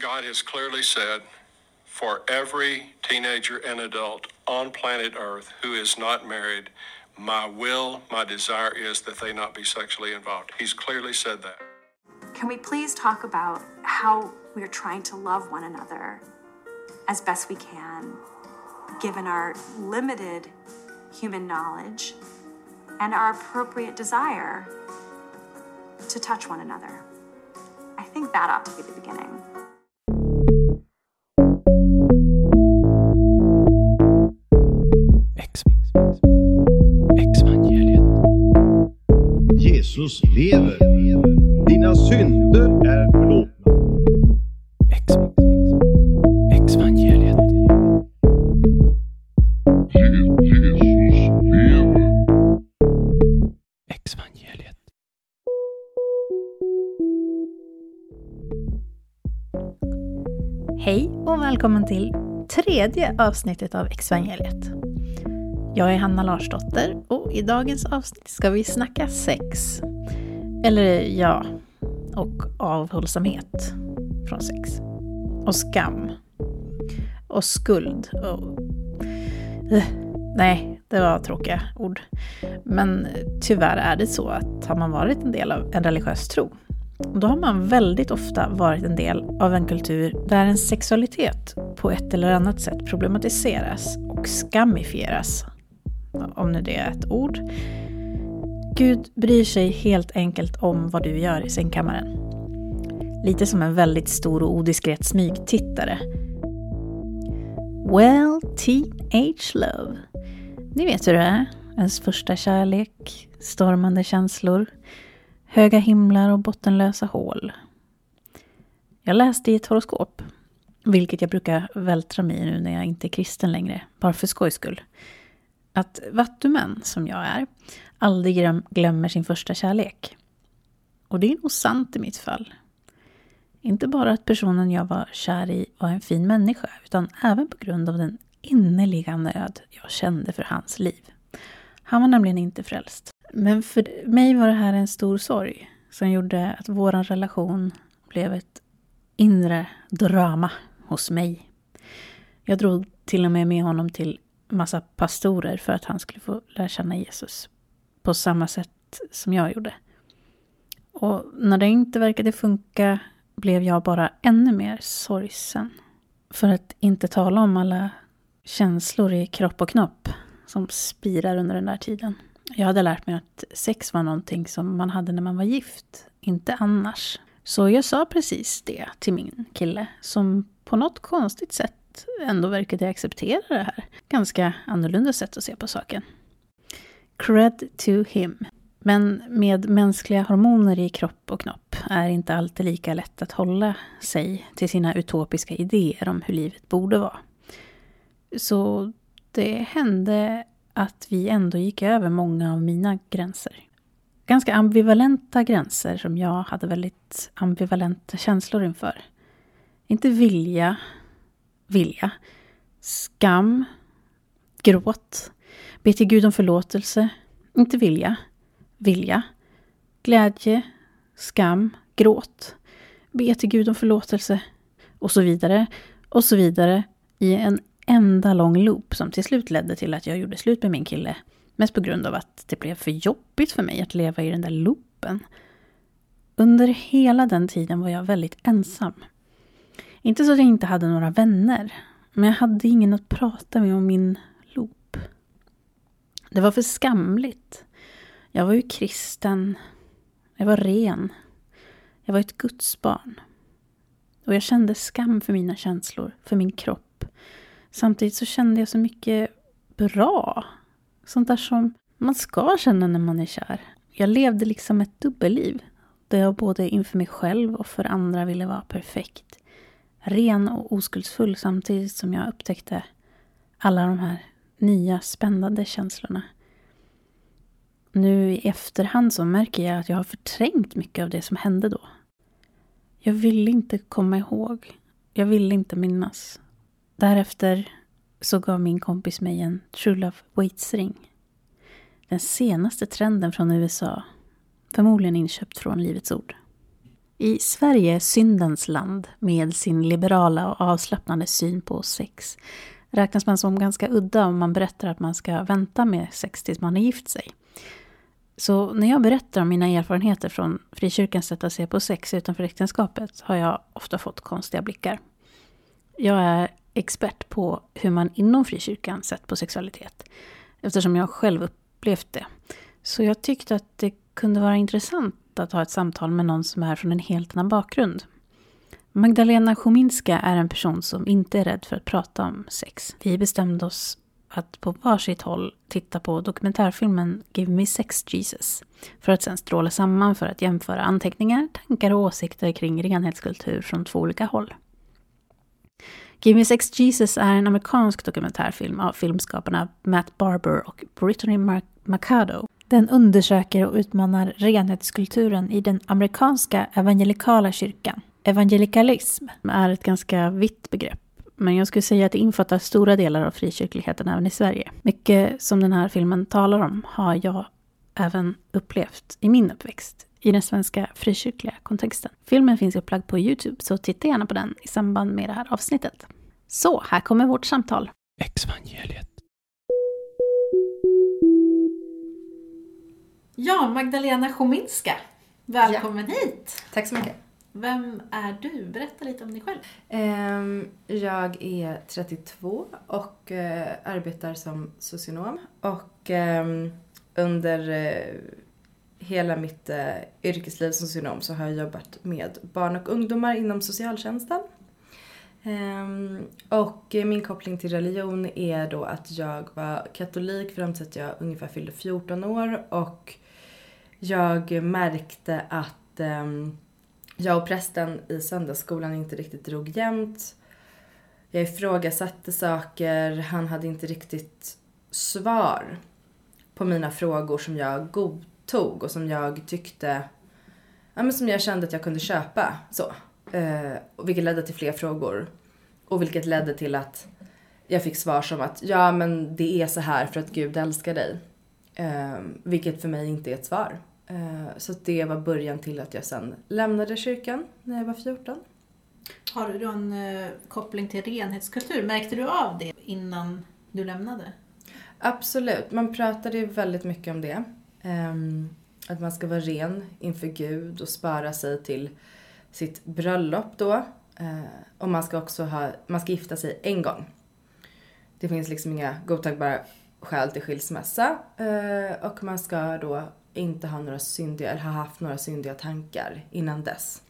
God has clearly said, for every teenager and adult on planet Earth who is not married, my will, my desire is that they not be sexually involved. He's clearly said that. Can we please talk about how we're trying to love one another as best we can, given our limited human knowledge and our appropriate desire to touch one another? I think that ought to be the beginning. Jesus lever. Dina synder är förlåtna. Exvangeliet. Exvangeliet. Hej och välkommen till tredje avsnittet av Exvangeliet. Jag är Hanna Larsdotter och i dagens avsnitt ska vi snacka sex. Eller ja, och avhållsamhet från sex. Och skam. Och skuld. Och... Eh, nej, det var tråkiga ord. Men tyvärr är det så att har man varit en del av en religiös tro, då har man väldigt ofta varit en del av en kultur där en sexualitet på ett eller annat sätt problematiseras och skamifieras. Om nu det är ett ord. Gud bryr sig helt enkelt om vad du gör i sängkammaren. Lite som en väldigt stor och odiskret smygtittare. Well, teenage love. Ni vet hur det är. Ens första kärlek, stormande känslor, höga himlar och bottenlösa hål. Jag läste i ett horoskop, vilket jag brukar vältra mig i nu när jag inte är kristen längre, bara för skojs skull. Att vattumän, som jag är, aldrig glömmer sin första kärlek. Och det är nog sant i mitt fall. Inte bara att personen jag var kär i var en fin människa, utan även på grund av den innerliga nöd jag kände för hans liv. Han var nämligen inte frälst. Men för mig var det här en stor sorg som gjorde att vår relation blev ett inre drama hos mig. Jag drog till och med med honom till massa pastorer för att han skulle få lära känna Jesus på samma sätt som jag gjorde. Och när det inte verkade funka blev jag bara ännu mer sorgsen. För att inte tala om alla känslor i kropp och knopp som spirar under den där tiden. Jag hade lärt mig att sex var någonting som man hade när man var gift, inte annars. Så jag sa precis det till min kille, som på något konstigt sätt ändå verkade acceptera det här. Ganska annorlunda sätt att se på saken. Cred to him. Men med mänskliga hormoner i kropp och knopp är inte alltid lika lätt att hålla sig till sina utopiska idéer om hur livet borde vara. Så det hände att vi ändå gick över många av mina gränser. Ganska ambivalenta gränser som jag hade väldigt ambivalenta känslor inför. Inte vilja, vilja, skam, gråt, be till Gud om förlåtelse, inte vilja, vilja, glädje, skam, gråt, be till Gud om förlåtelse och så vidare och så vidare i en enda lång loop som till slut ledde till att jag gjorde slut med min kille. Mest på grund av att det blev för jobbigt för mig att leva i den där loopen. Under hela den tiden var jag väldigt ensam. Inte så att jag inte hade några vänner, men jag hade ingen att prata med om min. Det var för skamligt. Jag var ju kristen. Jag var ren. Jag var ett gudsbarn. Och jag kände skam för mina känslor, för min kropp. Samtidigt så kände jag så mycket bra. Sånt där som man ska känna när man är kär. Jag levde liksom ett dubbelliv. Där jag både inför mig själv och för andra ville vara perfekt. Ren och oskuldsfull samtidigt som jag upptäckte alla de här nya spännande känslorna. Nu i efterhand så märker jag att jag har förträngt mycket av det som hände då. Jag ville inte komma ihåg. Jag ville inte minnas. Därefter så gav min kompis mig en True Love Waits-ring. Den senaste trenden från USA. Förmodligen inköpt från Livets Ord. I Sverige, syndens land, med sin liberala och avslappnande syn på sex, räknas man som ganska udda om man berättar att man ska vänta med sex tills man har gift sig. Så när jag berättar om mina erfarenheter från frikyrkans sätt att se på sex utanför äktenskapet har jag ofta fått konstiga blickar. Jag är expert på hur man inom frikyrkan sett på sexualitet, eftersom jag själv upplevt det. Så jag tyckte att det kunde vara intressant att ha ett samtal med någon som är från en helt annan bakgrund. Magdalena Chominska är en person som inte är rädd för att prata om sex. Vi bestämde oss att på varsitt håll titta på dokumentärfilmen Give Me Sex Jesus för att sen stråla samman för att jämföra anteckningar, tankar och åsikter kring renhetskultur från två olika håll. Give Me Sex Jesus är en amerikansk dokumentärfilm av filmskaparna Matt Barber och Brittany Mercado. Den undersöker och utmanar renhetskulturen i den amerikanska evangelikala kyrkan. Evangelikalism är ett ganska vitt begrepp men jag skulle säga att det infattar stora delar av frikyrkligheten även i Sverige. Mycket som den här filmen talar om har jag även upplevt i min uppväxt i den svenska frikyrkliga kontexten. Filmen finns upplagd på Youtube, så titta gärna på den i samband med det här avsnittet. Så, här kommer vårt samtal. Exvangeliet. Ja, Magdalena Chominska. Välkommen hit! Tack så mycket. Vem är du? Berätta lite om dig själv. Ehm, jag är 32 och eh, arbetar som socionom. Och ehm, under eh, hela mitt eh, yrkesliv som socionom så har jag jobbat med barn och ungdomar inom socialtjänsten. Ehm, och min koppling till religion är då att jag var katolik fram till att jag ungefär fyllde 14 år och jag märkte att jag och prästen i söndagsskolan inte riktigt drog jämnt. Jag ifrågasatte saker, han hade inte riktigt svar på mina frågor som jag godtog och som jag tyckte, ja men som jag kände att jag kunde köpa så. Eh, vilket ledde till fler frågor. Och vilket ledde till att jag fick svar som att ja men det är så här för att Gud älskar dig. Eh, vilket för mig inte är ett svar. Eh, så det var början till att jag sen lämnade kyrkan när jag var 14. Har du en uh, koppling till renhetskultur? Märkte du av det innan du lämnade? Absolut, man pratade väldigt mycket om det. Um, att man ska vara ren inför Gud och spara sig till sitt bröllop då. Uh, och man ska också ha, man ska gifta sig en gång. Det finns liksom inga godtagbara skäl till skilsmässa. Och man ska då inte ha några syndiga, eller ha haft några syndiga tankar innan dess.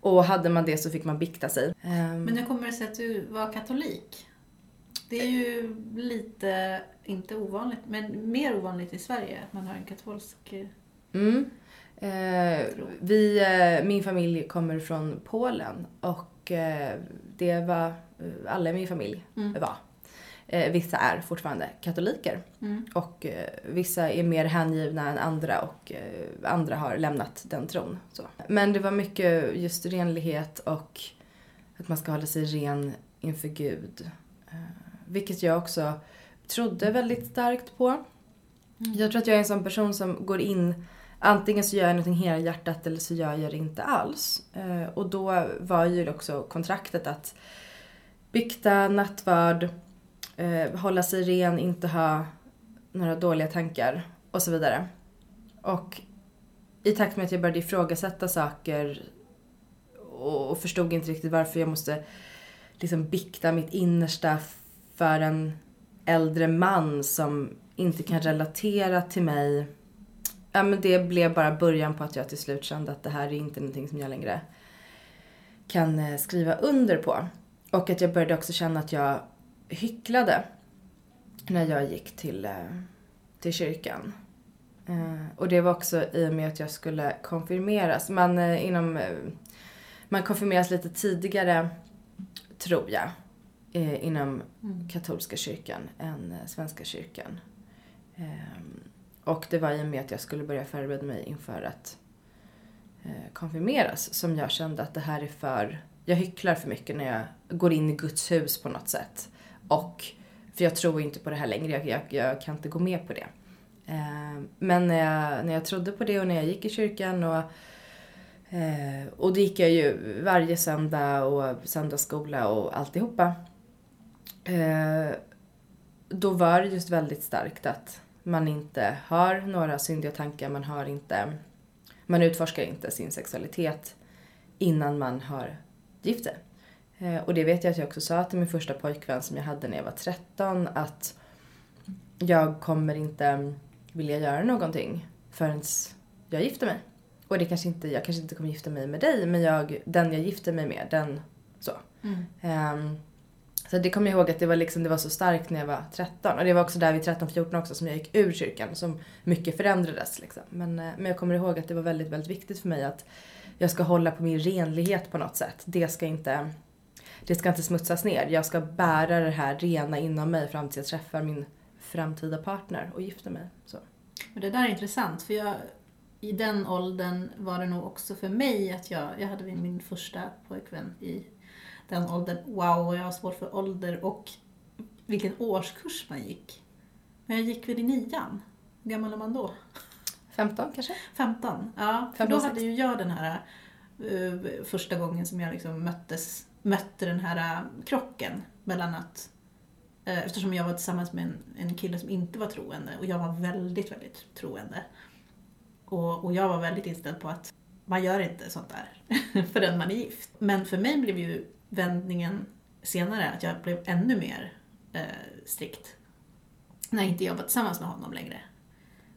Och hade man det så fick man bikta sig. Ehm. Men hur kommer det sig att du var katolik? Det är ju lite, inte ovanligt, men mer ovanligt i Sverige att man har en katolsk mm. Eh, vi, eh, min familj kommer från Polen och eh, det var, eh, alla i min familj mm. var Eh, vissa är fortfarande katoliker. Mm. Och eh, vissa är mer hängivna än andra och eh, andra har lämnat den tron. Så. Men det var mycket just renlighet och att man ska hålla sig ren inför Gud. Eh, vilket jag också trodde väldigt starkt på. Mm. Jag tror att jag är en sån person som går in Antingen så gör jag någonting hela hjärtat eller så gör jag det inte alls. Eh, och då var ju också kontraktet att bikta, nattvard, eh, hålla sig ren, inte ha några dåliga tankar och så vidare. Och i takt med att jag började ifrågasätta saker och förstod inte riktigt varför jag måste liksom bikta mitt innersta för en äldre man som inte kan relatera till mig. Ja men det blev bara början på att jag till slut kände att det här är inte någonting som jag längre kan eh, skriva under på. Och att jag började också känna att jag hycklade när jag gick till, eh, till kyrkan. Eh, och det var också i och med att jag skulle konfirmeras. Man, eh, inom, man konfirmeras lite tidigare, tror jag, inom mm. katolska kyrkan än svenska kyrkan. Och det var i och med att jag skulle börja förbereda mig inför att konfirmeras som jag kände att det här är för, jag hycklar för mycket när jag går in i Guds hus på något sätt. Och, för jag tror inte på det här längre, jag, jag, jag kan inte gå med på det. Eh, men när jag, när jag trodde på det och när jag gick i kyrkan och Eh, och det gick jag ju varje söndag och söndagsskola och alltihopa. Eh, då var det just väldigt starkt att man inte har några syndiga tankar, man har inte, man utforskar inte sin sexualitet innan man har gift sig. Eh, och det vet jag att jag också sa till min första pojkvän som jag hade när jag var 13 att jag kommer inte vilja göra någonting förrän jag gifter mig. Och det kanske inte, jag kanske inte kommer gifta mig med dig men jag, den jag gifter mig med, den så. Ehm, så det kommer jag ihåg att det var, liksom, det var så starkt när jag var 13. Och det var också där vid 13-14 också som jag gick ur kyrkan. Som mycket förändrades liksom. Men, eh, men jag kommer ihåg att det var väldigt, väldigt viktigt för mig att jag ska hålla på min renlighet på något sätt. Det ska inte, det ska inte smutsas ner. Jag ska bära det här rena inom mig fram tills jag träffar min framtida partner och gifter mig. Så. Men det där är intressant för jag, i den åldern var det nog också för mig att jag, jag hade min första pojkvän i den åldern. Wow, jag har svårt för ålder och vilken årskurs man gick. Men jag gick väl i nian. Hur gammal är man då? 15 kanske? 15. Ja, för 15, då 16. hade ju jag den här eh, första gången som jag liksom möttes, mötte den här äh, krocken mellan att äh, Eftersom jag var tillsammans med en, en kille som inte var troende och jag var väldigt, väldigt troende. Och, och jag var väldigt inställd på att man gör inte sånt där förrän man är gift. Men för mig blev ju vändningen senare att jag blev ännu mer eh, strikt. När inte jag var tillsammans med honom längre.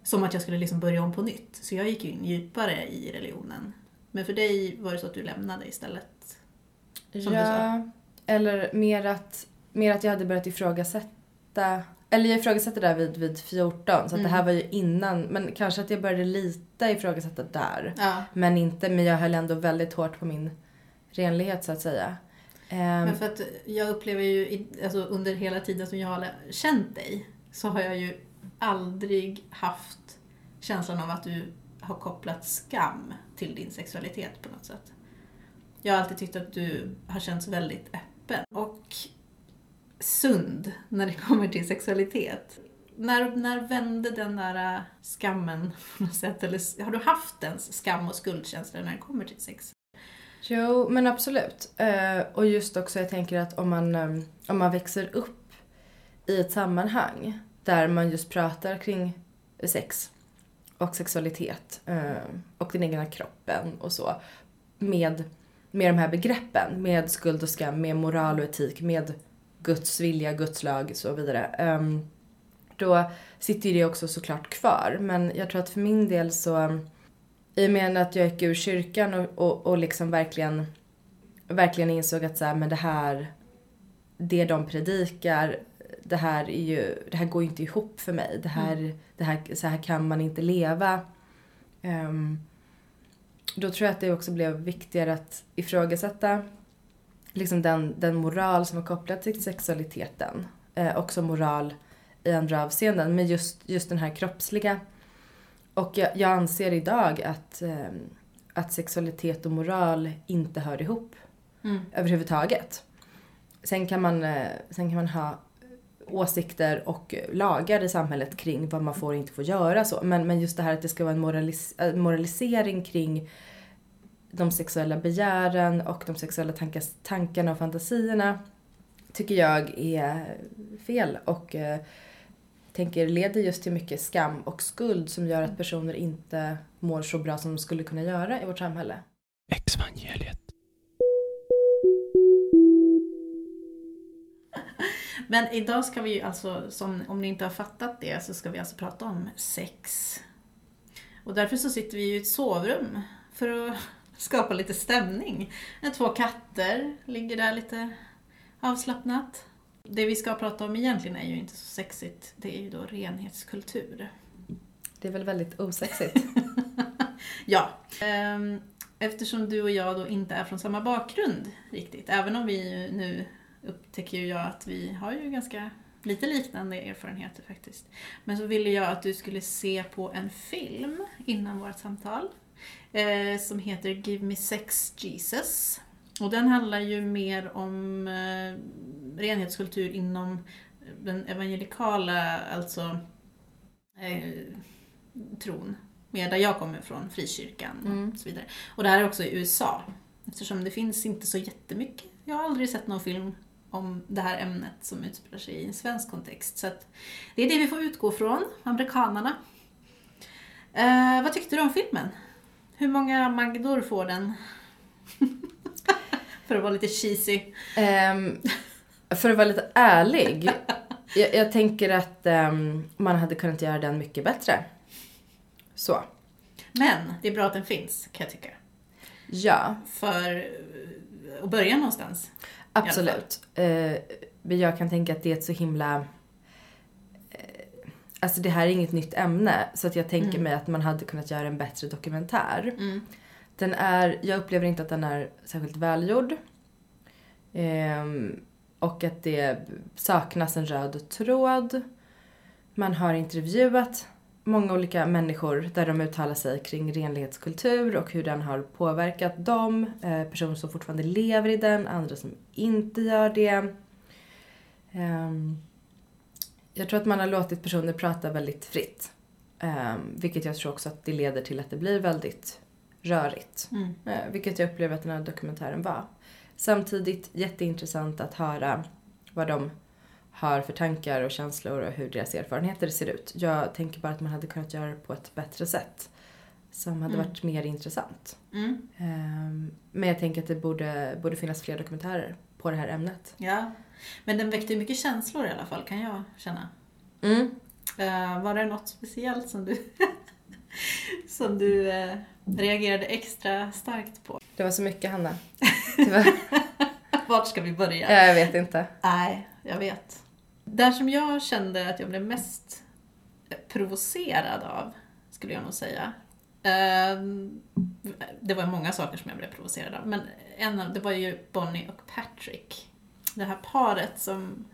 Som att jag skulle liksom börja om på nytt. Så jag gick ju in djupare i religionen. Men för dig var det så att du lämnade istället? Som du ja, eller mer att, mer att jag hade börjat ifrågasätta eller jag ifrågasatte där vid, vid 14 så att Mm. det här var ju innan men kanske att jag började lite ifrågasätta där. Ja. Men inte, men jag höll ändå väldigt hårt på min renlighet så att säga. Ehm, Men för att jag upplever ju, alltså under hela tiden som jag har känt dig, så har jag ju aldrig haft känslan av att du har kopplat skam till din sexualitet på något sätt. Jag har alltid tyckt att du har känts väldigt öppen och sund när det kommer till sexualitet. När, när vände den där skammen på något sätt? Eller har du haft ens skam och skuldkänsla när det kommer till sex? Jo, men absolut. Eh, och just också jag tänker att om man, ehm, om man växer upp i ett sammanhang där man just pratar kring sex och sexualitet eh, och den egna kroppen och så med, med de här begreppen, med skuld och skam, med moral och etik, med Guds vilja, Guds lag och så vidare. Ehm, då sitter ju det också såklart kvar. Men jag tror att för min del så i och med att jag gick ur kyrkan och, och, och liksom verkligen, verkligen insåg att så här, men det här, det de predikar, det här, är ju, det här går ju inte ihop för mig. Det här, det här, så här kan man inte leva. Ehm, då tror jag att det också blev viktigare att ifrågasätta liksom den, den moral som var kopplad till sexualiteten. Eh, också moral i andra avseenden, men just, just den här kroppsliga och jag, jag anser idag att, eh, att sexualitet och moral inte hör ihop Mm. överhuvudtaget. Sen kan, man, eh, sen kan man ha åsikter och lagar i samhället kring vad man får och inte får göra. Så. Men, men just det här att det ska vara en moralis äh, moralisering kring de sexuella begären och de sexuella tankas, tankarna och fantasierna tycker jag är fel och eh, tänker leder just till mycket skam och skuld som gör att personer inte mår så bra som de skulle kunna göra i vårt samhälle. Exvangeliet. Men idag ska vi ju alltså, som, om ni inte har fattat det, så ska vi alltså prata om sex. Och därför så sitter vi i ett sovrum för att skapa lite stämning. Två katter ligger där lite avslappnat. Det vi ska prata om egentligen är ju inte så sexigt, det är ju då renhetskultur. Det är väl väldigt osexigt. Ja, ehm, eftersom du och jag då inte är från samma bakgrund riktigt, även om vi ju nu upptäcker ju jag att vi har ju ganska lite liknande erfarenheter faktiskt. Men så ville jag att du skulle se på en film innan vårt samtal eh, som heter Give Me Sex Jesus. Och den handlar ju mer om eh, renhetskultur inom den evangelikala, alltså eh, tron. mer där jag kommer ifrån, frikyrkan Mm. och så vidare. Och det här är också i USA. Eftersom det finns inte så jättemycket. Jag har aldrig sett någon film om det här ämnet som utspelar sig i en svensk kontext. Så att det är det vi får utgå från, amerikanarna. Eh, vad tyckte du om filmen? Hur många Magdor får den? För att vara lite cheesy. Ehm, för att vara lite ärlig. Jag, jag tänker att ehm, man hade kunnat göra den mycket bättre. Så. Men det är bra att den finns, kan jag tycka. Ja, För att börja någonstans. Absolut. Eh, men jag kan tänka att det är ett så himla... Eh, alltså det här är inget nytt ämne. Så att jag tänker mig att man hade kunnat göra en bättre dokumentär. Mm. Den är, jag upplever inte att den är särskilt välgjord. Ehm, och att det saknas en röd tråd. Man har intervjuat många olika människor där de uttalar sig kring renlighetskultur och hur den har påverkat dem. Eh, personer som fortfarande lever i den, andra som inte gör det. Ehm, jag tror att man har låtit personer prata väldigt fritt. Ehm, vilket jag tror också att det leder till att det blir väldigt rörigt. Mm. Eh, vilket jag upplever att den här dokumentären var. Samtidigt jätteintressant att höra vad de har för tankar och känslor och hur deras erfarenheter ser ut. Jag tänker bara att man hade kunnat göra det på ett bättre sätt. Som hade Mm. varit mer intressant. Mm. Ehm, men jag tänker att det borde, borde finnas fler dokumentärer på det här ämnet. Ja. Men den väckte ju mycket känslor i alla fall, kan jag känna. Mm. Eh, var det något speciellt som du, som du eh, reagerade extra starkt på? Det var så mycket Hanna. Vart ska vi börja? ja, jag vet inte. Nej, jag vet. Där som jag kände att jag blev mest provocerad av, skulle jag nog säga. Ehm, det var många saker som jag blev provocerad av, men en av det var ju Bonnie och Patrick. Det här paret som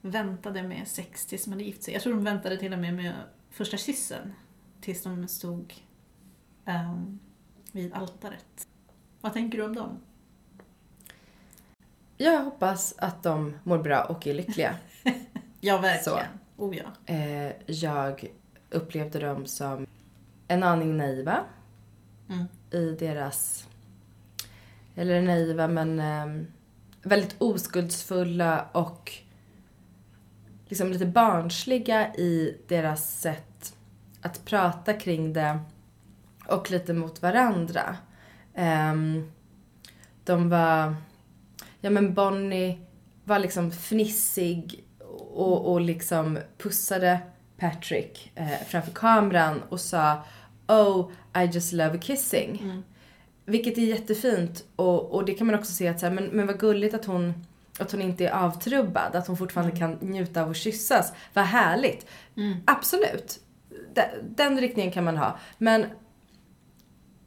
väntade med sex tills de hade gift sig. Jag tror de väntade till och med med första kyssen tills de stod um, vid altaret. Vad tänker du om dem? Jag hoppas att de mår bra och är lyckliga. Ja, verkligen. Oh ja. Eh, jag upplevde dem som en aning naiva Mm. i deras... Eller naiva, men eh, väldigt oskuldsfulla och liksom lite barnsliga i deras sätt att prata kring det och lite mot varandra. Ehm, de var... Ja, men Bonnie var liksom fnissig och, och liksom pussade Patrick eh, framför kameran och sa Oh, I just love kissing. Mm. Vilket är jättefint och, och det kan man också se att så här, men, men vad gulligt att hon, att hon inte är avtrubbad, att hon fortfarande kan njuta av att kyssas. Vad härligt. Mm. Absolut. Den, den riktningen kan man ha. Men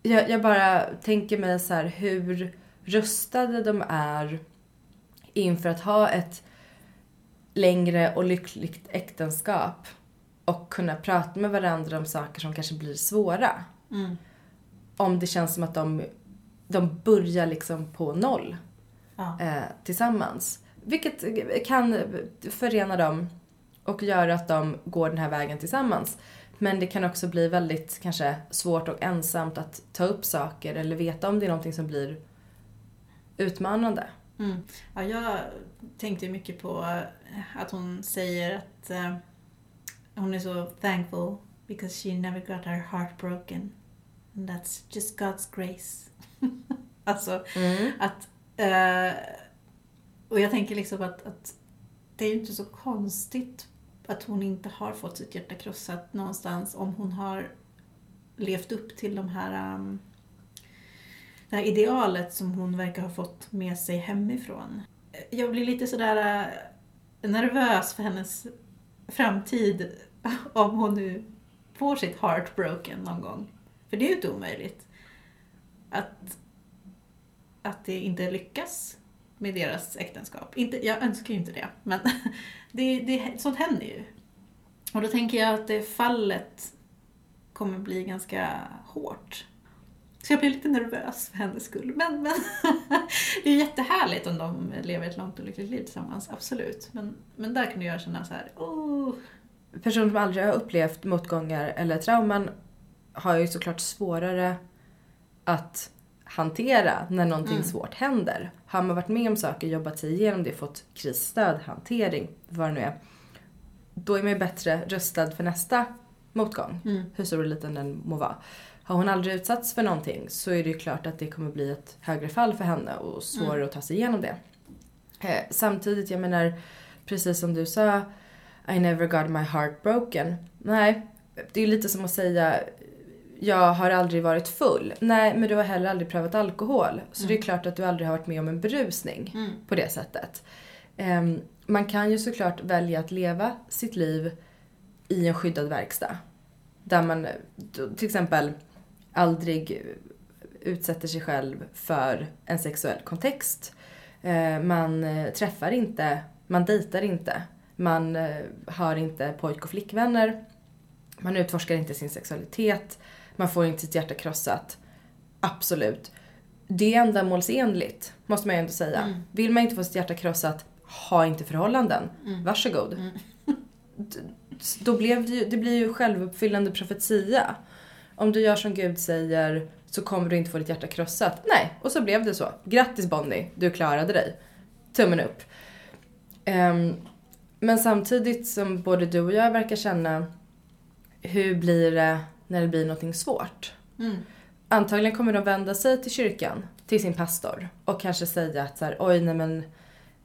jag, jag bara tänker mig så här hur rustade de är inför att ha ett längre och lyckligt äktenskap och kunna prata med varandra om saker som kanske blir svåra. Mm. Om det känns som att de, de börjar liksom på noll Ja. eh, tillsammans. Vilket kan förena dem och göra att de går den här vägen tillsammans. Men det kan också bli väldigt kanske svårt och ensamt att ta upp saker eller veta om det är någonting som blir utmanande. Mm. Ja, jag tänkte mycket på eh, att hon säger att eh, hon är så thankful because she never got her heart broken. And that's just God's grace. alltså att... Eh, och jag tänker liksom att, att det är ju inte så konstigt att hon inte har fått sitt hjärta krossat någonstans om hon har levt upp till de här um, det här idealet som hon verkar ha fått med sig hemifrån. Jag blir lite sådär eh, nervös för hennes framtid om hon nu får sitt heart broken någon gång. För det är ju inte omöjligt att, att det inte lyckas med deras äktenskap. Inte, jag önskar ju inte det, men det, det, sånt händer ju. Och då tänker jag att det fallet kommer bli ganska hårt. Så jag blir lite nervös för hennes skull. Men, men det är jättehärligt om de lever ett långt och lyckligt liv tillsammans, absolut. Men, men där kunde jag känna så här, oh. Personer som aldrig har upplevt motgångar eller trauman har ju såklart svårare att hantera när någonting Mm. svårt händer. Har man varit med om saker, jobbat sig igenom det, fått krisstöd, hantering, vad det nu är. Då är man ju bättre rustad för nästa motgång. Mm. Hur stor eller liten den må vara. Har hon aldrig utsatts för någonting så är det ju klart att det kommer bli ett högre fall för henne och svårare Mm. att ta sig igenom det. Eh, samtidigt, jag menar, precis som du sa, I never got my heart broken. Nej, det är lite som att säga jag har aldrig varit full. Nej, men du har heller aldrig prövat alkohol. Så det är klart att du aldrig har varit med om en berusning Mm. på det sättet. Ehm, man kan ju såklart välja att leva sitt liv i en skyddad verkstad. Där man till exempel aldrig utsätter sig själv för en sexuell kontext. Eh, man eh, träffar inte, man dejtar inte, man eh, har inte pojk och flickvänner. Man utforskar inte sin sexualitet, man får inte sitt hjärta krossat. Absolut. Det är ändamålsenligt, måste man ju ändå säga. Mm. Vill man inte få sitt hjärta krossat, ha inte förhållanden. Mm. Varsågod. Mm. Då blev det, ju, det blir ju självuppfyllande profetia. Om du gör som Gud säger så kommer du inte få ditt hjärta krossat. Nej, och så blev det så. Grattis Bonnie, du klarade dig. Tummen upp. Ehm, men samtidigt som både du och jag verkar känna, hur blir det när det blir någonting svårt? Mm. Antagligen kommer de vända sig till kyrkan, till sin pastor och kanske säga att så här, oj nej men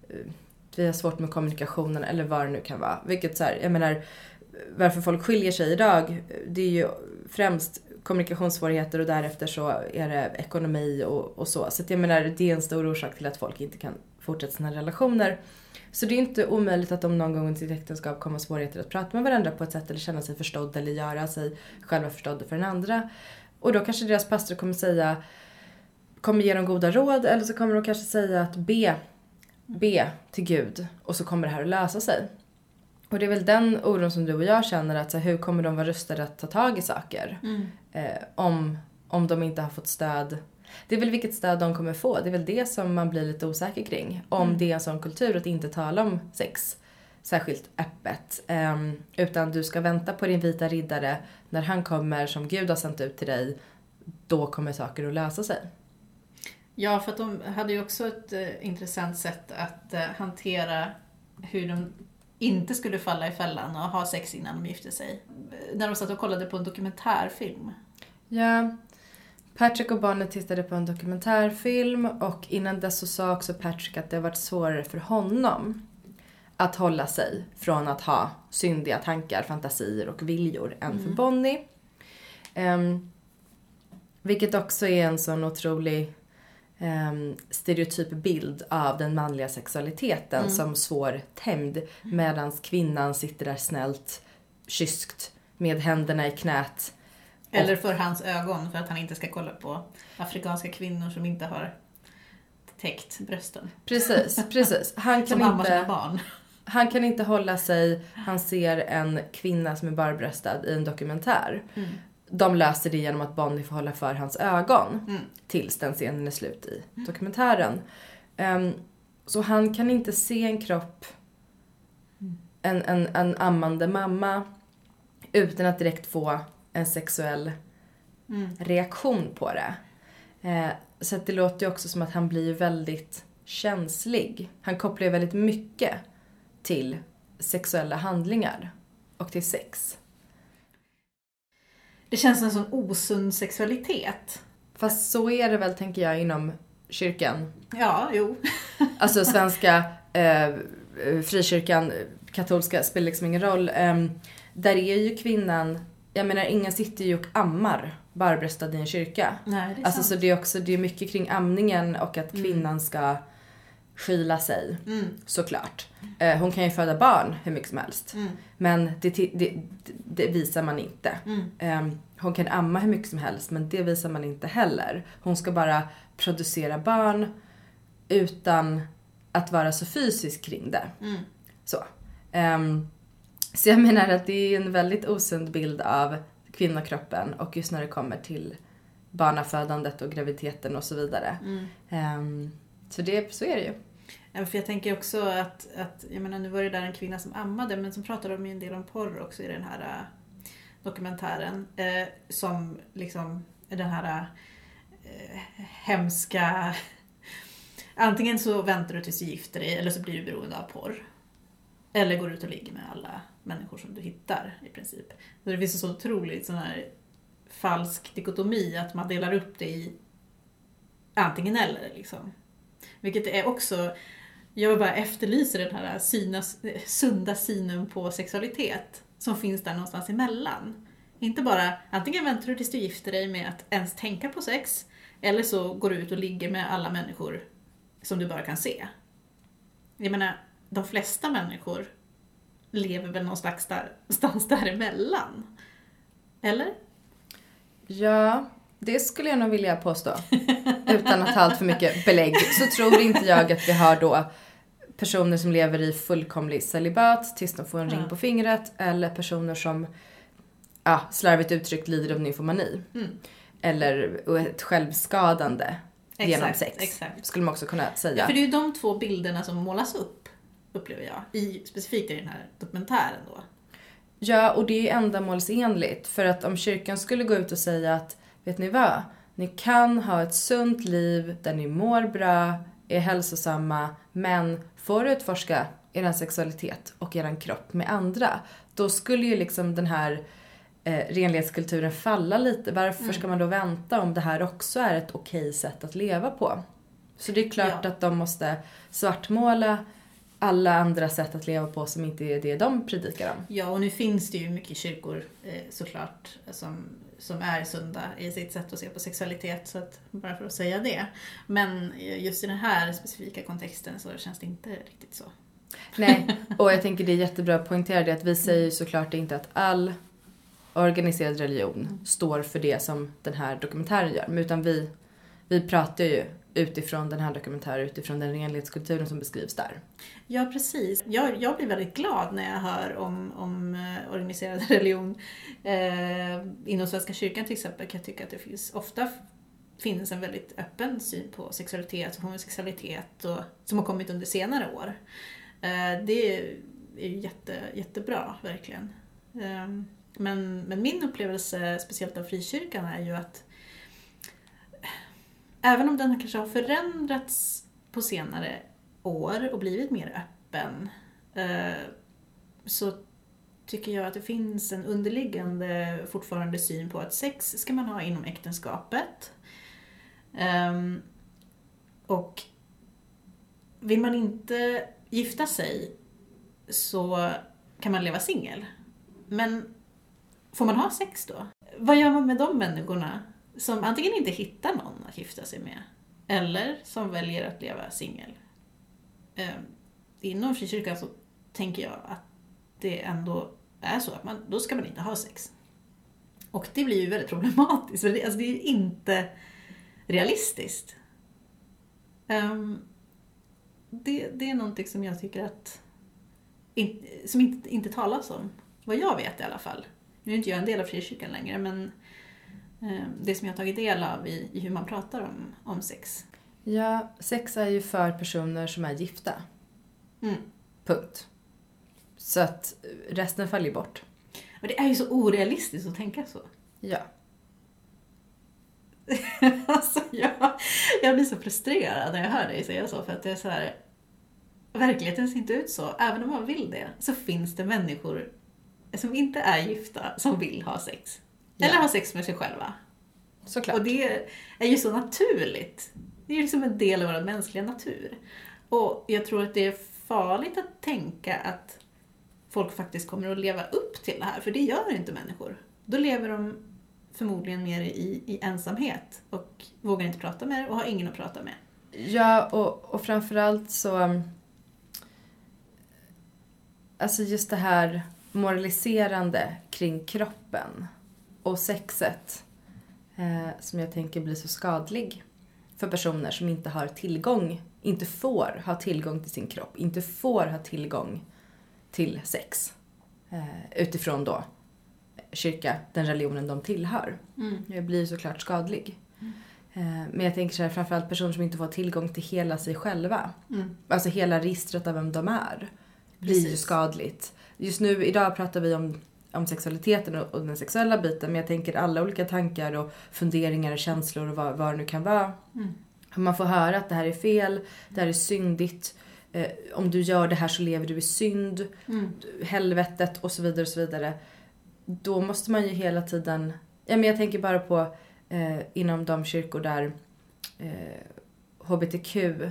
eh, vi har svårt med kommunikationen eller vad det nu kan vara. Vilket så här, jag menar varför folk skiljer sig idag det är ju främst kommunikationssvårigheter och därefter så är det ekonomi och, och så. Så att jag menar det är en stor orsak till att folk inte kan fortsätta sina relationer. Så det är inte omöjligt att de någon gång i sitt äktenskap kommer ha svårigheter att prata med varandra på ett sätt eller känna sig förstådd eller göra sig själva förstådda för den andra. Och då kanske deras pastor kommer säga, kommer ge dem goda råd eller så kommer de kanske säga att be, be till Gud och så kommer det här att lösa sig. Och det är väl den oron som du och jag känner att så här, hur kommer de vara rustade att ta tag i saker? Mm. Eh, om, om de inte har fått stöd. Det är väl vilket stöd de kommer få. Det är väl det som man blir lite osäker kring. Om Mm. det är en sån kultur att inte tala om sex särskilt öppet. Ehm, utan du ska vänta på din vita riddare. När han kommer som Gud har sänt ut till dig, då kommer saker att lösa sig. Ja, för att de hade ju också ett eh, intressant sätt att eh, hantera hur de inte skulle falla i fällan och ha sex innan de gifte sig. När de satt och kollade på en dokumentärfilm. Ja, Patrick och barnet tittade på en dokumentärfilm och innan dess så sa också Patrick att det har varit svårare för honom att hålla sig från att ha syndiga tankar, fantasier och viljor än för Bonnie. Ehm, vilket också är en sån otrolig um, stereotyp bild av den manliga sexualiteten som svårtämjd medan kvinnan sitter där snällt, kyskt med händerna i knät Eller för hans ögon, för att han inte ska kolla på afrikanska kvinnor som inte har täckt brösten. Precis, precis. Han kan, Som sina inte, barn. han kan inte hålla sig, han ser en kvinna som är barbröstad i en dokumentär. Mm. De löser det genom att Bonnie får hålla för hans ögon Mm. tills den scenen är slut i dokumentären. Ehm, så han kan inte se en kropp, en, en, en ammande mamma utan att direkt få en sexuell Mm. reaktion på det. Eh, så det låter ju också som att han blir väldigt känslig. Han kopplar ju väldigt mycket till sexuella handlingar och till sex. Det känns som en sån osund sexualitet. Fast så är det väl, tänker jag, inom kyrkan. Ja, jo. Alltså svenska eh, frikyrkan, katolska, spelar liksom ingen roll. Eh, där är ju kvinnan, jag menar ingen sitter ju och ammar barbröstad i en kyrka. Nej, det är Alltså sant. så det är också, det är mycket kring amningen och att kvinnan ska skyla sig. Mm. Såklart. Eh, hon kan ju föda barn hur mycket som helst. Mm. Men det, det, det, visar man inte. Mm. Eh, hon kan amma hur mycket som helst men det visar man inte heller. Hon ska bara producera barn utan att vara så fysisk kring det. Mm. Så. Ehm, så jag menar att det är en väldigt osund bild av kvinnokroppen och just när det kommer till barnafödandet och graviditeten och så vidare. Mm. Så, det, så är det ju. Ja, för jag tänker också att, att, jag menar nu var det där en kvinna som ammade men så pratar de ju en del om porr också i den här äh, dokumentären. Äh, som liksom den här äh, hemska... Antingen så väntar du tills du gifter dig eller så blir du beroende av porr. Eller går ut och ligger med alla människor som du hittar i princip. Så det finns en så otroligt sån här falsk dikotomi att man delar upp det i antingen eller. Liksom. Vilket är också, jag bara efterlyser den här syna, sunda synen på sexualitet som finns där någonstans emellan. Inte bara antingen väntar du tills du gifter dig med att ens tänka på sex eller så går du ut och ligger med alla människor som du bara kan se. Jag menar, de flesta människor lever väl någonstans där, någonstans däremellan? Eller? Ja, det skulle jag nog vilja påstå. Utan att ha allt för mycket belägg så tror inte jag att vi har då personer som lever i fullkomlig celibat tills de får en ring Ja. på fingret eller personer som, ja, slarvigt uttryckt lider av nymfomani. Mm. Eller ett självskadande genom Exakt, sex. exakt. Skulle man också kunna säga. Ja, för det är ju de två bilderna som målas upp, upplever jag. I, specifikt i den här dokumentären då. Ja, och det är ändamålsenligt. För att om kyrkan skulle gå ut och säga att, vet ni vad? Ni kan ha ett sunt liv där ni mår bra, är hälsosamma, men får utforska er sexualitet och er kropp med andra. Då skulle ju liksom den här eh, renlighetskulturen falla lite. Varför ska man då vänta om det här också är ett okej sätt att leva på? Så det är klart Ja. att de måste svartmåla alla andra sätt att leva på som inte är det de predikar om. Ja, och nu finns det ju mycket kyrkor eh, såklart som, som är sunda i sitt sätt att se på sexualitet, så att, bara för att säga det. Men just i den här specifika kontexten så känns det inte riktigt så. Nej, och jag tänker det är jättebra att poängtera det att vi säger ju såklart inte att all organiserad religion står för det som den här dokumentären gör. Men Utan vi, vi pratar ju utifrån den här dokumentären, utifrån den renlighetskulturen som beskrivs där. Ja, precis. Jag, jag blir väldigt glad när jag hör om, om eh, organiserad religion. Eh, inom Svenska kyrkan till exempel kan jag tycka att det finns, ofta finns en väldigt öppen syn på sexualitet och homosexualitet och, som har kommit under senare år. Eh, det är, är ju jätte, jättebra, verkligen. Eh, men, men min upplevelse, speciellt av frikyrkan, är ju att även om den kanske har förändrats på senare år och blivit mer öppen eh, så tycker jag att det finns en underliggande fortfarande syn på att sex ska man ha inom äktenskapet. Ehm, och vill man inte gifta sig så kan man leva singel. Men får man ha sex då? Vad gör man med de människorna som antingen inte hittar någon att gifta sig med eller som väljer att leva singel? eh, inom frikyrkan så tänker jag att det ändå är så att man, då ska man inte ha sex. Och det blir ju väldigt problematiskt, för det, alltså det är ju inte realistiskt. Um, det, det är någonting som jag tycker att in, som inte, inte talas om, vad jag vet i alla fall. Nu är inte jag en del av frikyrkan längre, men det som jag har tagit del av i, i hur man pratar om, om sex. Ja, sex är ju för personer som är gifta. Mm. Punkt. Så att resten faller bort. Och det är ju så orealistiskt att tänka så. Ja. alltså jag, jag blir så frustrerad när jag hör dig säga så för att det är så här. Verkligheten ser inte ut så. Även om man vill det så finns det människor som inte är gifta som vill ha sex. Ja. Eller ha sex med sig själva. Såklart. Och det är ju så naturligt. Det är ju liksom en del av vår mänskliga natur. Och jag tror att det är farligt att tänka att folk faktiskt kommer att leva upp till det här, för det gör inte människor. Då lever de förmodligen mer i, i ensamhet och vågar inte prata med det och har ingen att prata med. Ja, och, och framförallt så... Alltså just det här moraliserande kring kroppen och sexet eh, som jag tänker blir så skadlig för personer som inte har tillgång, inte får ha tillgång till sin kropp, inte får ha tillgång till sex eh, utifrån då kyrka, den religionen de tillhör. Det blir såklart skadlig. Eh, Men jag tänker så här, framförallt personer som inte får tillgång till hela sig själva. Mm. Alltså hela registret av vem de är. Blir ju Precis. skadligt. Just nu, idag pratar vi om om sexualiteten och, och den sexuella biten men jag tänker alla olika tankar och funderingar och känslor och vad, vad det nu kan vara. Man får höra att det här är fel, det här är syndigt. Eh, om du gör det här så lever du i synd, helvetet och så vidare och så vidare. Då måste man ju hela tiden, ja men jag tänker bara på eh, inom de kyrkor där eh, HBTQ eh,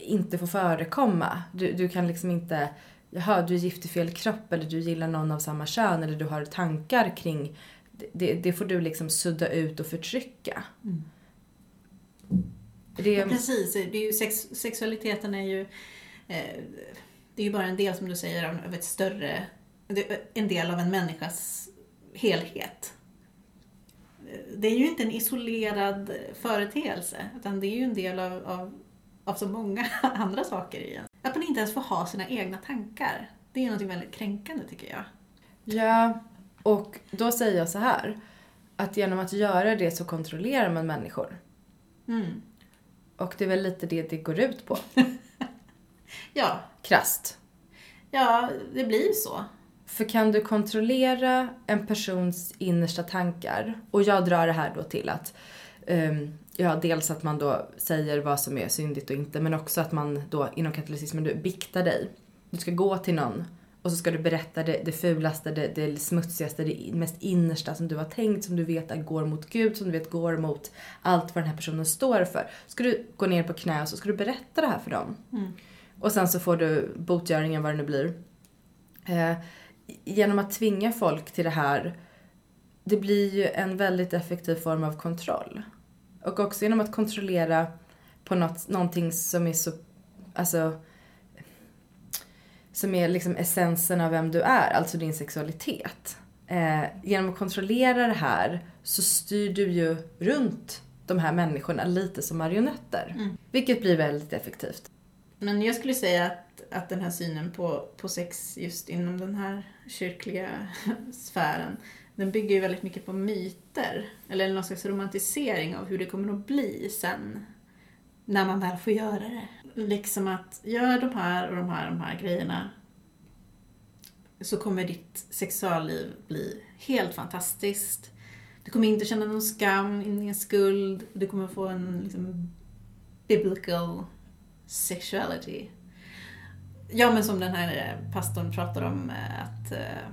inte får förekomma. Du, du kan liksom inte, jaha du är gift i fel kropp eller du gillar någon av samma kön eller du har tankar kring, det, det får du liksom sudda ut och förtrycka. Det, Ja, precis, det är ju sex, sexualiteten är ju eh, det är ju bara en del som du säger av, ett större, en del av en människas helhet. Eh, Det är ju inte en isolerad företeelse utan det är ju en del av, av, av så många andra saker igen. Att man inte ens får ha sina egna tankar. Det är något väldigt kränkande tycker jag. Ja, och då säger jag så här. Att genom att göra det så kontrollerar man människor. Mm. Och det är väl lite det det går ut på. Ja, Krasst. ja, det blir så. För kan du kontrollera en persons innersta tankar, och jag drar det här då till att ehm, Ja, dels att man då säger vad som är syndigt och inte, men också att man då inom katolicismen, du biktar dig. Du ska gå till någon och så ska du berätta det, det fulaste, det, det smutsigaste, det mest innersta som du har tänkt, som du vet går mot Gud, som du vet går mot allt vad den här personen står för. Ska du gå ner på knä och så ska du berätta det här för dem. Och sen så får du botgöringen, vad det nu blir. Eh, genom att tvinga folk till det här, det blir ju en väldigt effektiv form av kontroll. Och också genom att kontrollera på något, någonting som är så, alltså, som är liksom essensen av vem du är, alltså din sexualitet. Eh, genom att kontrollera det här så styr du ju runt de här människorna lite som marionetter. Vilket blir väldigt effektivt. Men jag skulle säga att, att den här synen på, på sex just inom den här kyrkliga sfären, den bygger ju väldigt mycket på myter. Eller någon slags romantisering av hur det kommer att bli sen. När man väl får göra det. Liksom att gör de här och de här, och de här grejerna så kommer ditt sexualliv bli helt fantastiskt. Du kommer inte känna någon skam, ingen skuld. Du kommer få en liksom, biblical sexuality. Ja, men som den här eh, pastorn pratar om eh, att eh,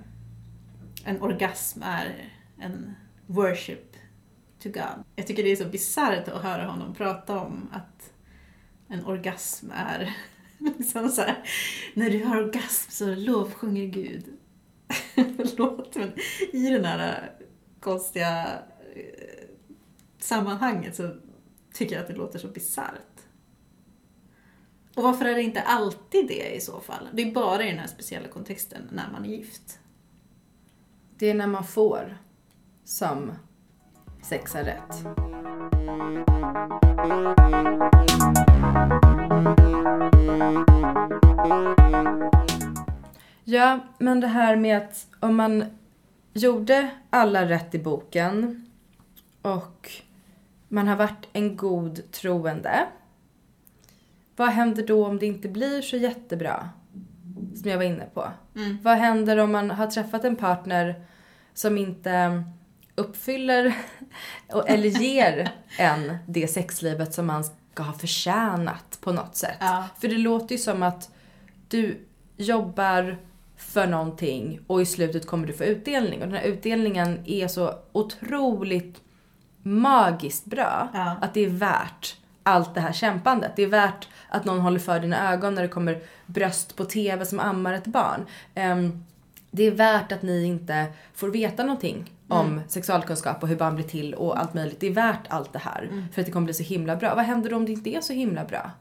en orgasm är en worship to God. Jag tycker det är så bisarrt att höra honom prata om att en orgasm är liksom så här, när du har orgasm så lovsjunger Gud. Förlåt, men i den här konstiga eh, sammanhanget så tycker jag att det låter så bisarrt. Och varför är det inte alltid det i så fall? Det är bara i den här speciella kontexten när man är gift. Det är när man får som sex är rätt. Ja, men det här med att om man gjorde alla rätt i boken och man har varit en god troende. Vad händer då om det inte blir så jättebra? Som jag var inne på. Vad händer om man har träffat en partner som inte uppfyller eller ger en det sexlivet som man ska ha förtjänat på något sätt? Ja. För det låter ju som att du jobbar för någonting och i slutet kommer du få utdelning. Och den här utdelningen är så otroligt magiskt bra Ja. att det är värt allt det här kämpandet. Det är värt att någon håller för dina ögon när det kommer bröst på TV som ammar ett barn. Ehm, det är värt att ni inte får veta någonting om sexualkunskap och hur barn blir till och allt möjligt. Det är värt allt det här för att det kommer bli så himla bra. Vad händer då om det inte är så himla bra?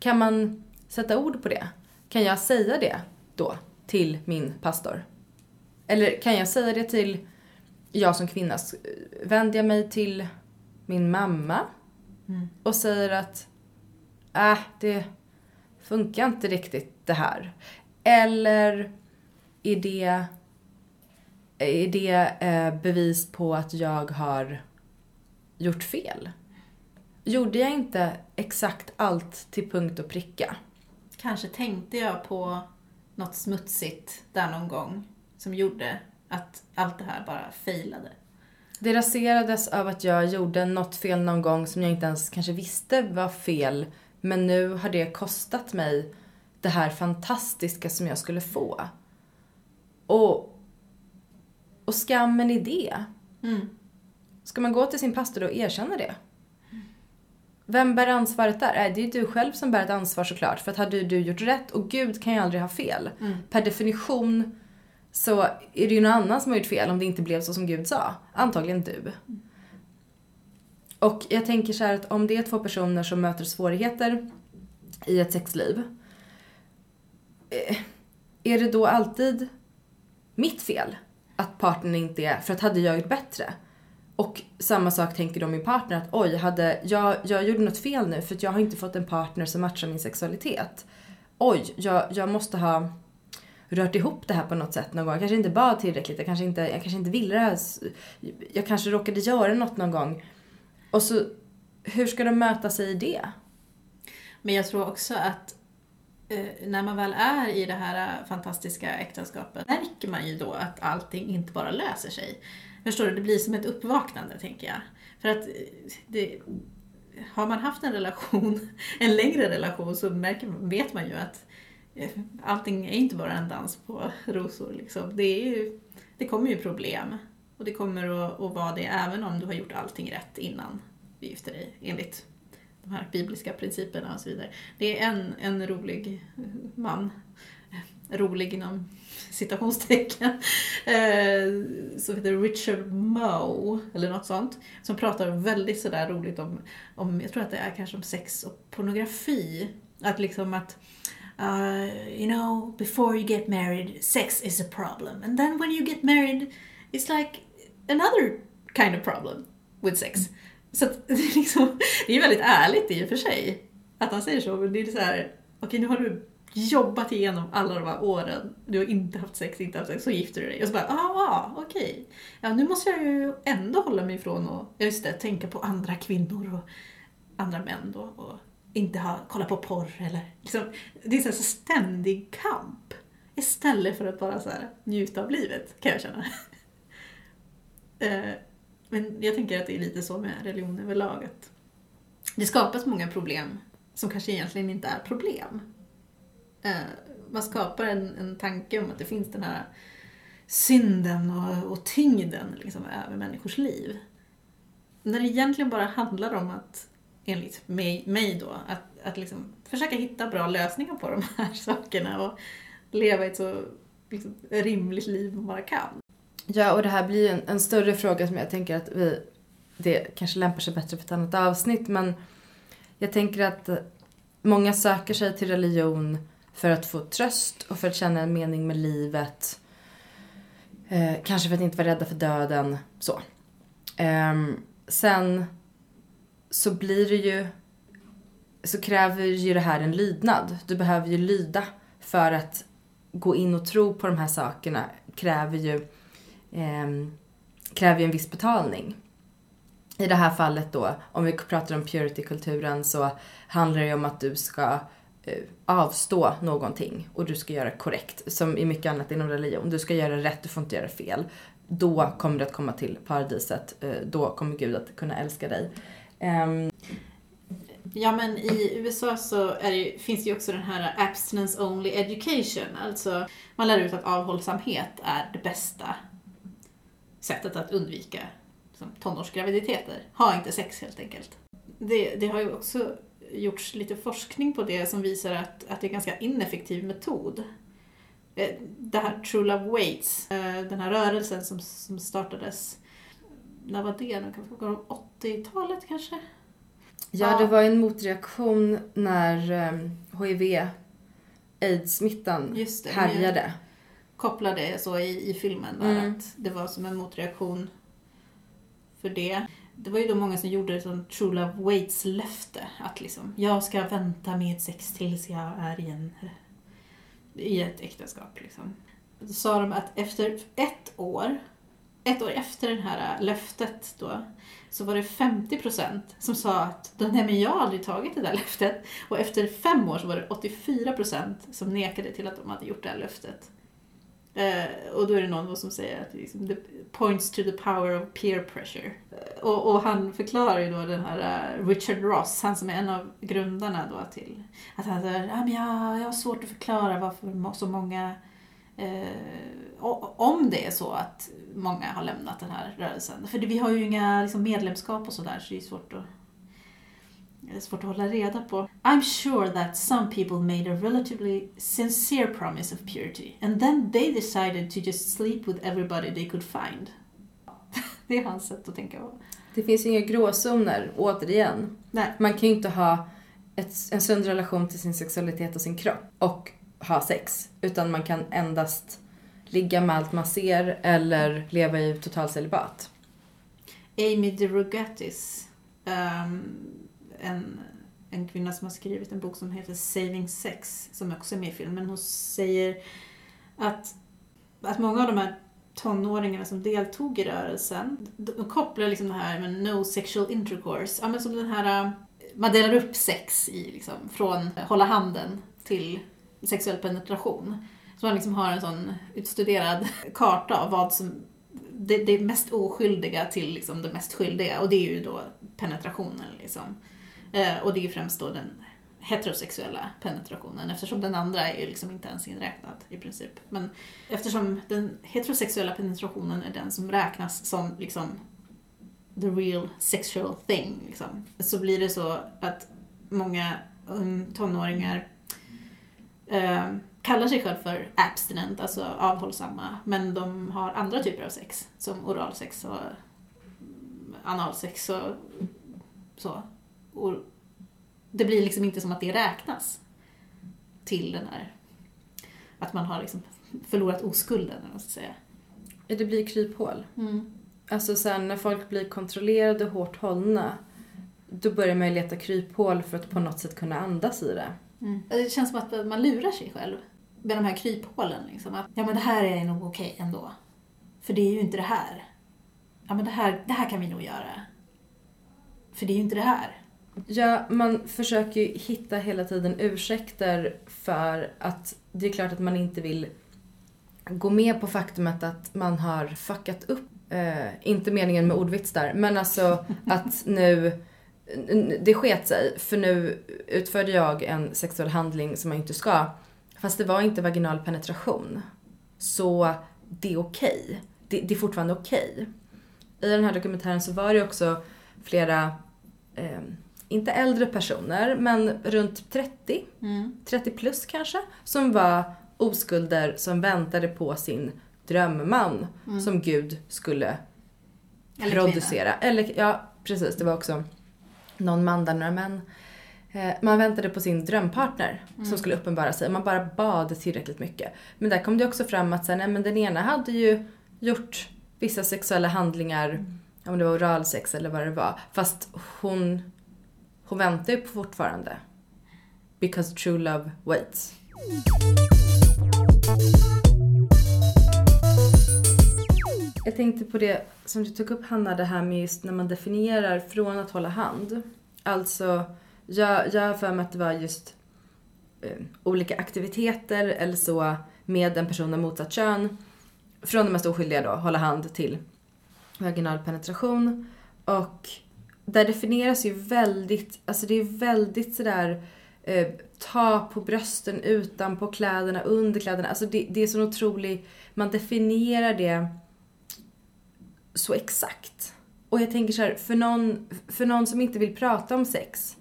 Kan man sätta ord på det? Kan jag säga det då till min pastor? Eller kan jag säga det till, jag som kvinna, s- vänder jag mig till min mamma Mm. och säger att äh, det funkar inte riktigt det här. Eller är det, är det eh, bevis på att jag har gjort fel? Gjorde jag inte exakt allt till punkt och pricka? Kanske tänkte jag på något smutsigt där någon gång som gjorde att allt det här bara failade? Det raserades av att jag gjorde något fel någon gång som jag inte ens kanske visste var fel. Men nu har det kostat mig det här fantastiska som jag skulle få. Och, och skammen i det. Mm. Ska man gå till sin pastor och erkänna det? Vem bär ansvaret där? Äh, det är du själv som bär ett ansvar såklart. För att hade du gjort rätt, och Gud kan ju aldrig ha fel. Per definition så är det ju någon annan som har gjort fel om det inte blev så som Gud sa. Antagligen du. Och jag tänker så här att om det är två personer som möter svårigheter i ett sexliv. Eh, är det då alltid mitt fel att partnern inte är, för att hade jag gjort bättre? Och samma sak tänker då min partner att oj, hade, jag, jag gjorde något fel nu för att jag har inte fått en partner som matchar min sexualitet. Oj, jag, jag måste ha rört ihop det här på något sätt någon gång. Jag kanske inte bad tillräckligt, jag kanske inte, jag kanske inte ville det här. Jag kanske råkade göra något någon gång. Och så, hur ska de möta sig i det? Men jag tror också att eh, när man väl är i det här eh, fantastiska äktenskapet märker man ju då att allting inte bara löser sig. Förstår du? Det blir som ett uppvaknande, tänker jag. För att eh, det, har man haft en relation, en längre relation, så märker, vet man ju att Eh, allting är inte bara en dans på rosor. Liksom. Det, är ju, det kommer ju problem. Och det kommer att, att vara det även om du har gjort allting rätt innan du gifter dig, enligt de här bibliska principerna och så vidare. Det är en, en rolig man, rolig inom citationstecken, eh, som heter Richard Moe, eller något sånt, som pratar väldigt sådär roligt om, om, jag tror att det är kanske om sex och pornografi. Att liksom att uh, you know, before you get married, sex is a problem. And then when you get married, it's like another kind of problem with sex. Så att, det, är liksom, det är väldigt ärligt i och för sig att han säger så, men det är så här, okej nu har du jobbat igenom alla de här åren, du har inte haft sex, inte haft sex, så gifter du dig. Och så bara, ah, okej. Ja, nu måste jag ju ändå hålla mig ifrån att, just det, tänka på andra kvinnor och andra män då. Och inte ha, kolla på porr eller liksom, det är så här ständig kamp. Istället för att bara så här, njuta av livet, kan jag känna. Eh, men jag tänker att det är lite så med religion överlag. Att det skapas många problem som kanske egentligen inte är problem. Eh, man skapar en, en tanke om att det finns den här synden och, och tyngden liksom, över människors liv. När det egentligen bara handlar om att, enligt mig, mig då, att, att liksom försöka hitta bra lösningar på de här sakerna och leva ett så liksom, rimligt liv man bara kan. Ja, och det här blir ju en, en större fråga som jag tänker att vi, det kanske lämpar sig bättre för ett annat avsnitt, men jag tänker att många söker sig till religion för att få tröst och för att känna en mening med livet. Eh, kanske för att inte vara rädda för döden, så. Eh, sen så blir det ju, så kräver ju det här en lydnad. Du behöver ju lyda för att gå in och tro på de här sakerna kräver ju eh, kräver ju en viss betalning. I det här fallet då, om vi pratar om purity-kulturen så handlar det ju om att du ska eh, avstå någonting och du ska göra korrekt. Som i mycket annat inom religion. Du ska göra rätt, du får inte göra fel. Då kommer du att komma till paradiset. Eh, då kommer Gud att kunna älska dig. Um, Ja men i USA så är det, finns det ju också den här abstinence only education. Alltså man lär ut att avhållsamhet är det bästa sättet att undvika liksom, tonårsgraviditeter. Ha inte sex helt enkelt. Det, det har ju också gjorts lite forskning på det som visar att, att det är en ganska ineffektiv metod. Eh, det här True Love Waits, eh, den här rörelsen som, som startades, när var det? nu? Kan vi fråga om 80-talet kanske? Ja, det var en motreaktion när HIV, aids-smittan Just det, härjade. kopplade så i, i filmen där Mm. att det var som en motreaktion för det. Det var ju då många som gjorde ett sånt True Love Waits löfte att liksom jag ska vänta med sex tills jag är i, en, i ett äktenskap liksom. Då sa de att efter ett år, ett år efter det här löftet då, så var det 50% som sa att nej men jag har aldrig tagit det där löftet. Och efter fem år så var det 84% som nekade till att de hade gjort det här löftet. Eh, och då är det någon som säger att det liksom, the points to the power of peer pressure. Eh, och, och han förklarar ju då den här eh, Richard Ross, han som är en av grundarna då till att han säger ah, men jag, jag har svårt att förklara varför så många om det är så att många har lämnat den här rörelsen. För vi har ju inga liksom, medlemskap och sådär så det är svårt att det är svårt att hålla reda på. I'm sure that some people made a relatively sincere promise of purity and then they decided to just sleep with everybody they could find. Det är hans sätt att tänka på. Det finns inga gråzoner, återigen. Nej. Man kan ju inte ha ett, en sund relation till sin sexualitet och sin kropp och ha sex. Utan man kan endast ligga med allt man ser eller leva i total celibat. Amy DeRogatis, um, ehm, en, en kvinna som har skrivit en bok som heter Saving Sex, som också är med i filmen. Hon säger att, att många av de här tonåringarna som deltog i rörelsen, de kopplar liksom det här med no sexual intercourse, ja men som den här, eh, man delar upp sex i liksom, från hålla handen till sexuell penetration. Så man liksom har en sån utstuderad karta av vad som det, det mest oskyldiga till liksom det mest skyldiga och det är ju då penetrationen. Liksom. Eh, och det är ju främst då den heterosexuella penetrationen eftersom den andra är ju liksom inte ens inräknad i princip. Men eftersom den heterosexuella penetrationen är den som räknas som liksom the real sexual thing liksom, så blir det så att många tonåringar eh, kallar sig själv för abstinent, alltså avhållsamma, men de har andra typer av sex, som oralsex och mm, analsex och så. Och det blir liksom inte som att det räknas till den här, att man har liksom förlorat oskulden, eller vad man ska säga. Det blir kryphål. Mm. Alltså sen när folk blir kontrollerade och hårt hållna då börjar man ju leta kryphål för att på något sätt kunna andas i det. Det känns som att man lurar sig själv med de här kryphålen. Liksom. Att, ja men det här är nog okej ändå. För det är ju inte det här. Ja men det här, det här kan vi nog göra. För det är ju inte det här. Ja, man försöker ju hitta hela tiden ursäkter för att det är klart att man inte vill gå med på faktumet att man har fuckat upp. Eh, inte meningen med ordvits där, men alltså att nu det sket sig för nu utförde jag en sexuell handling som man inte ska. Fast det var inte vaginal penetration. Så det är okej. Det, det är fortfarande okej. I den här dokumentären så var det också flera eh, inte äldre personer, men runt 30, 30 plus kanske, som var oskulder som väntade på sin drömman som Gud skulle Eller producera. Eller, ja, precis. Det var också någon man där, några män. Eh, Man väntade på sin drömpartner som skulle uppenbara sig. Man bara bad tillräckligt mycket. Men där kom det också fram att så här, nej, men den ena hade ju gjort vissa sexuella handlingar, om det var oralsex eller vad det var. Fast hon, hon väntar ju på fortfarande. Because true love waits. Jag tänkte på det som du tog upp Hanna, det här med just när man definierar från att hålla hand. Alltså, jag, jag har för mig att det var just eh, olika aktiviteter eller så med en person av motsatt kön. Från det mest oskyldiga då, hålla hand till vaginal penetration. Och där definieras ju väldigt, alltså det är väldigt sådär eh, ta på brösten, utan på kläderna, under kläderna. Alltså det, det är så otroligt, man definierar det så exakt. Och jag tänker så här, för någon, för någon som inte vill prata om sex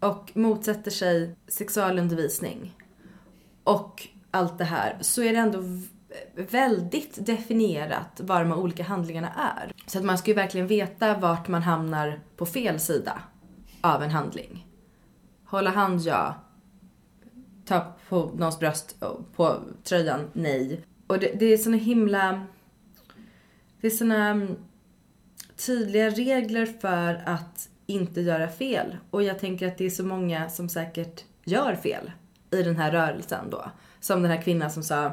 och motsätter sig sexualundervisning och allt det här så är det ändå väldigt definierat vad de här olika handlingarna är. Så att man ska ju verkligen veta vart man hamnar på fel sida av en handling. Hålla hand, ja. Ta på någons bröst, på tröjan, nej. Och det, det är såna himla... Det är såna mm, tydliga regler för att inte göra fel. Och jag tänker att det är så många som säkert gör fel i den här rörelsen då. Som den här kvinnan som sa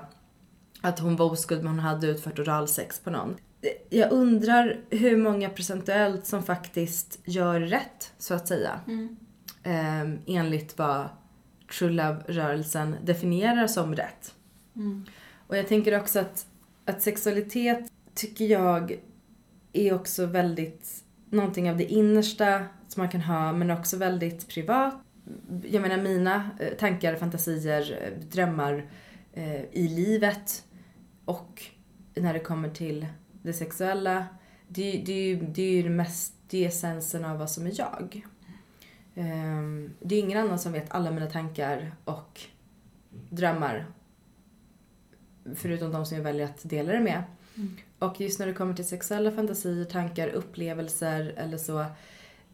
att hon var oskuld men hon hade utfört oralsex på någon. Jag undrar hur många procentuellt som faktiskt gör rätt, så att säga. Ehm, enligt vad True Love-rörelsen definierar som rätt. Och jag tänker också att, att sexualitet tycker jag är också väldigt någonting av det innersta som man kan ha men också väldigt privat. Jag menar mina eh, tankar, fantasier, eh, drömmar eh, i livet och när det kommer till det sexuella. Det, det, det, är ju det mest, det är essensen av vad som är jag. Ehm, det är ingen annan som vet alla mina tankar och drömmar. Förutom de som jag väljer att dela det med. Mm. Och just när det kommer till sexuella fantasier, tankar, upplevelser eller så.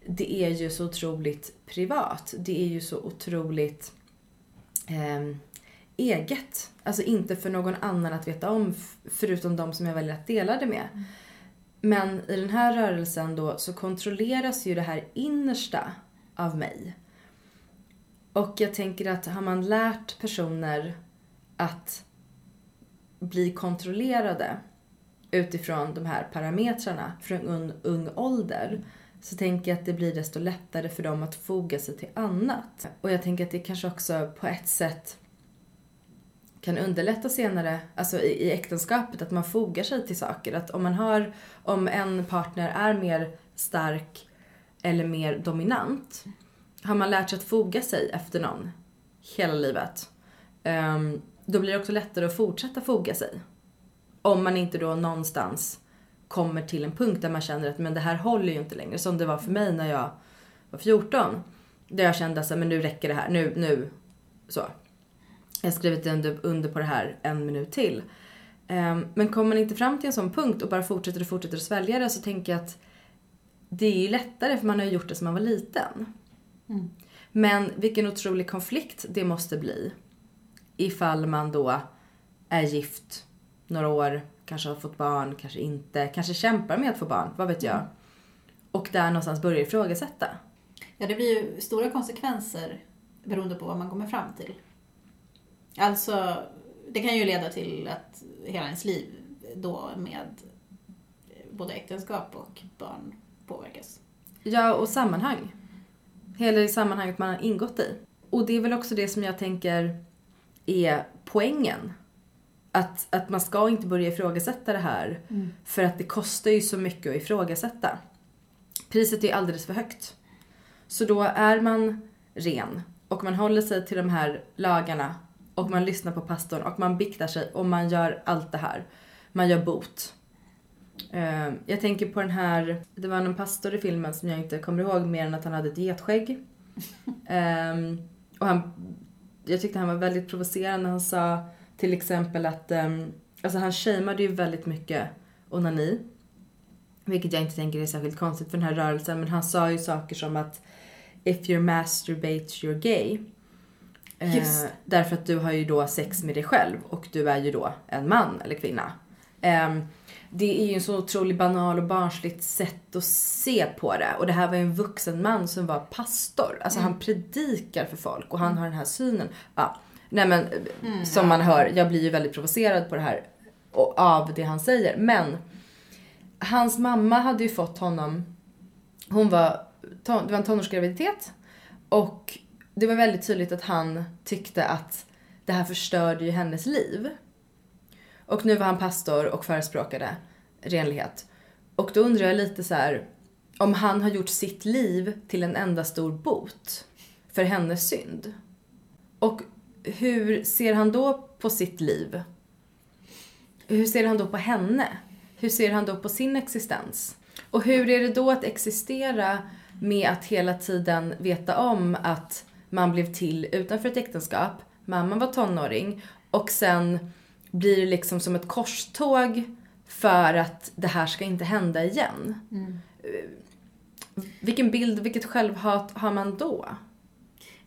Det är ju så otroligt privat. Det är ju så otroligt ehm, eget. Alltså inte för någon annan att veta om förutom de som jag väljer att dela det med. Men i den här rörelsen då så kontrolleras ju det här innersta av mig. Och jag tänker att har man lärt personer att bli kontrollerade utifrån de här parametrarna från ung, ung ålder så tänker jag att det blir desto lättare för dem att foga sig till annat. Och jag tänker att det kanske också på ett sätt kan underlätta senare, alltså i, i äktenskapet, att man fogar sig till saker. Att om man har, om en partner är mer stark eller mer dominant, har man lärt sig att foga sig efter någon hela livet, um, då blir det också lättare att fortsätta foga sig. Om man inte då någonstans kommer till en punkt där man känner att men det här håller ju inte längre. Som det var för mig när jag var 14. Där jag kände att men nu räcker det här, nu, nu, så. Jag har skrivit under, under på det här en minut till. Ehm, men kommer man inte fram till en sån punkt och bara fortsätter och fortsätter att svälja det så tänker jag att det är ju lättare för man har ju gjort det som man var liten. Men vilken otrolig konflikt det måste bli ifall man då är gift några år, kanske har fått barn, kanske inte, kanske kämpar med att få barn, vad vet jag. Och där någonstans börjar ifrågasätta. Ja, det blir ju stora konsekvenser beroende på vad man kommer fram till. Alltså, det kan ju leda till att hela ens liv då med både äktenskap och barn påverkas. Ja, och sammanhang. Hela det sammanhanget man har ingått i. Och det är väl också det som jag tänker är poängen. Att, att man ska inte börja ifrågasätta det här. För att det kostar ju så mycket att ifrågasätta. Priset är alldeles för högt. Så då är man ren och man håller sig till de här lagarna och man lyssnar på pastorn och man biktar sig och man gör allt det här. Man gör bot. Eh, Jag tänker på den här, det var en pastor i filmen som jag inte kommer ihåg mer än att han hade ett getskägg. Ehm, och han, jag tyckte han var väldigt provocerande. Han sa till exempel att, um, alltså han shameade ju väldigt mycket onani. Vilket jag inte tänker är särskilt konstigt för den här rörelsen. Men han sa ju saker som att if you masturbate you're gay. Eh, Just. därför att du har ju då sex med dig själv och du är ju då en man eller kvinna. Ehm, det är ju en så otroligt banal och barnsligt sätt att se på det. Och det här var ju en vuxen man som var pastor. Alltså han predikar för folk och han har den här synen. Ja, nej men som man hör, jag blir ju väldigt provocerad på det här och av det han säger. Men hans mamma hade ju fått honom, hon var, ton- det var en tonårsgraviditet och det var väldigt tydligt att han tyckte att det här förstörde ju hennes liv. Och nu var han pastor och förespråkade renlighet. Och då undrar jag lite så här om han har gjort sitt liv till en enda stor bot för hennes synd. Och hur ser han då på sitt liv? Hur ser han då på henne? Hur ser han då på sin existens? Och hur är det då att existera med att hela tiden veta om att man blev till utanför ett äktenskap, mamman var tonåring och sen blir det liksom som ett korståg för att det här ska inte hända igen. Eh, Vilken bild, vilket självhat har man då?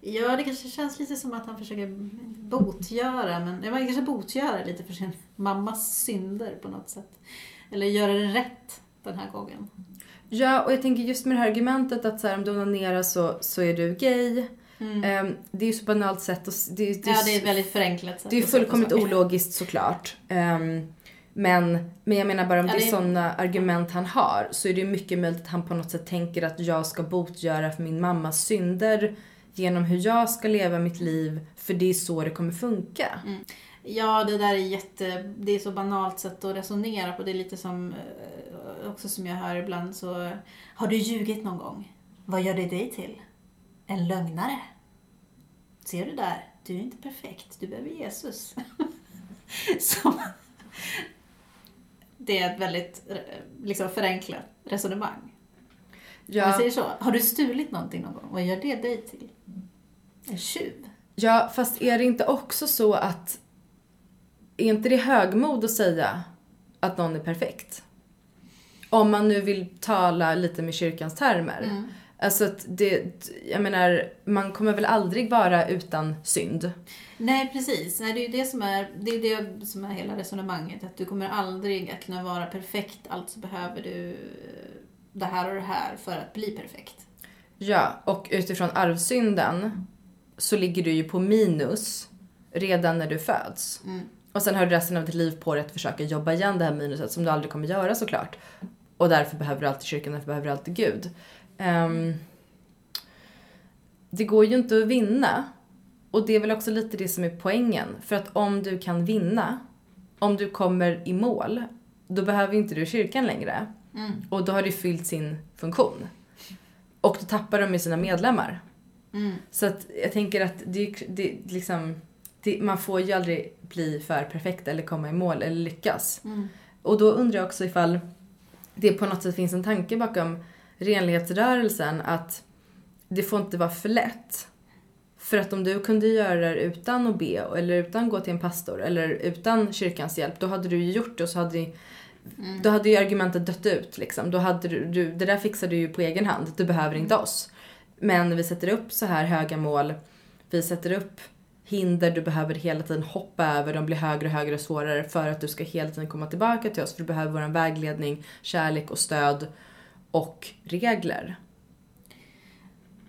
Ja, det kanske känns lite som att han försöker botgöra, men ja, man kanske botgöra lite för sin mammas synder på något sätt. Eller göra det rätt den här gången. Ja, och jag tänker just med det här argumentet att så här, om du onanerar så, så är du gay. Ehm, det är ju så banalt sätt och det, det, Ja, det är ett väldigt förenklat sätt det är ju fullkomligt ologiskt såklart. Ehm, men, men jag menar bara om Ja, det är det är- sådana argument han har så är det mycket möjligt att han på något sätt tänker att jag ska botgöra för min mammas synder genom hur jag ska leva mitt liv för det är så det kommer funka. Mm. Ja, det där är jätte... Det är så banalt sätt att resonera på. Det är lite som... Eh, också som jag hör ibland så... Har du ljugit någon gång? Vad gör det dig till? En lögnare. Ser du där? Du är inte perfekt. Du behöver Jesus. så... Det är ett väldigt eh, liksom, förenklat resonemang. Om vi säger så. Har du stulit någonting någon gång? Vad gör det dig till? En tjuv? Ja, fast är det inte också så att... Är inte det högmod att säga att någon är perfekt? Om man nu vill tala lite med kyrkans termer. Alltså att det, jag menar, man kommer väl aldrig vara utan synd? Nej, precis. Nej, det är ju det som är, det är det som är hela resonemanget. Att du kommer aldrig att kunna vara perfekt, alltså behöver du det här och det här för att bli perfekt. Ja, och utifrån arvsynden så ligger du ju på minus redan när du föds. Och sen har du resten av ditt liv på dig att försöka jobba igen det här minuset som du aldrig kommer göra såklart. Och därför behöver du alltid kyrkan, därför behöver du alltid Gud. Ehm, det går ju inte att vinna. Och det är väl också lite det som är poängen. För att om du kan vinna, om du kommer i mål, då behöver inte du kyrkan längre. Och då har det fyllt sin funktion. Och då tappar de ju sina medlemmar. Så att jag tänker att det, det liksom, det, man får ju aldrig bli för perfekt eller komma i mål eller lyckas. Och då undrar jag också ifall det på något sätt finns en tanke bakom renlighetsrörelsen att det får inte vara för lätt. För att om du kunde göra det utan att be eller utan att gå till en pastor eller utan kyrkans hjälp, då hade du ju gjort det och så hade det, då hade ju argumentet dött ut liksom. Då hade du, du, det där fixar du ju på egen hand, du behöver inte oss. Men vi sätter upp så här höga mål, vi sätter upp hinder du behöver hela tiden hoppa över, de blir högre och högre och svårare för att du ska hela tiden komma tillbaka till oss för du behöver vår vägledning, kärlek och stöd och regler.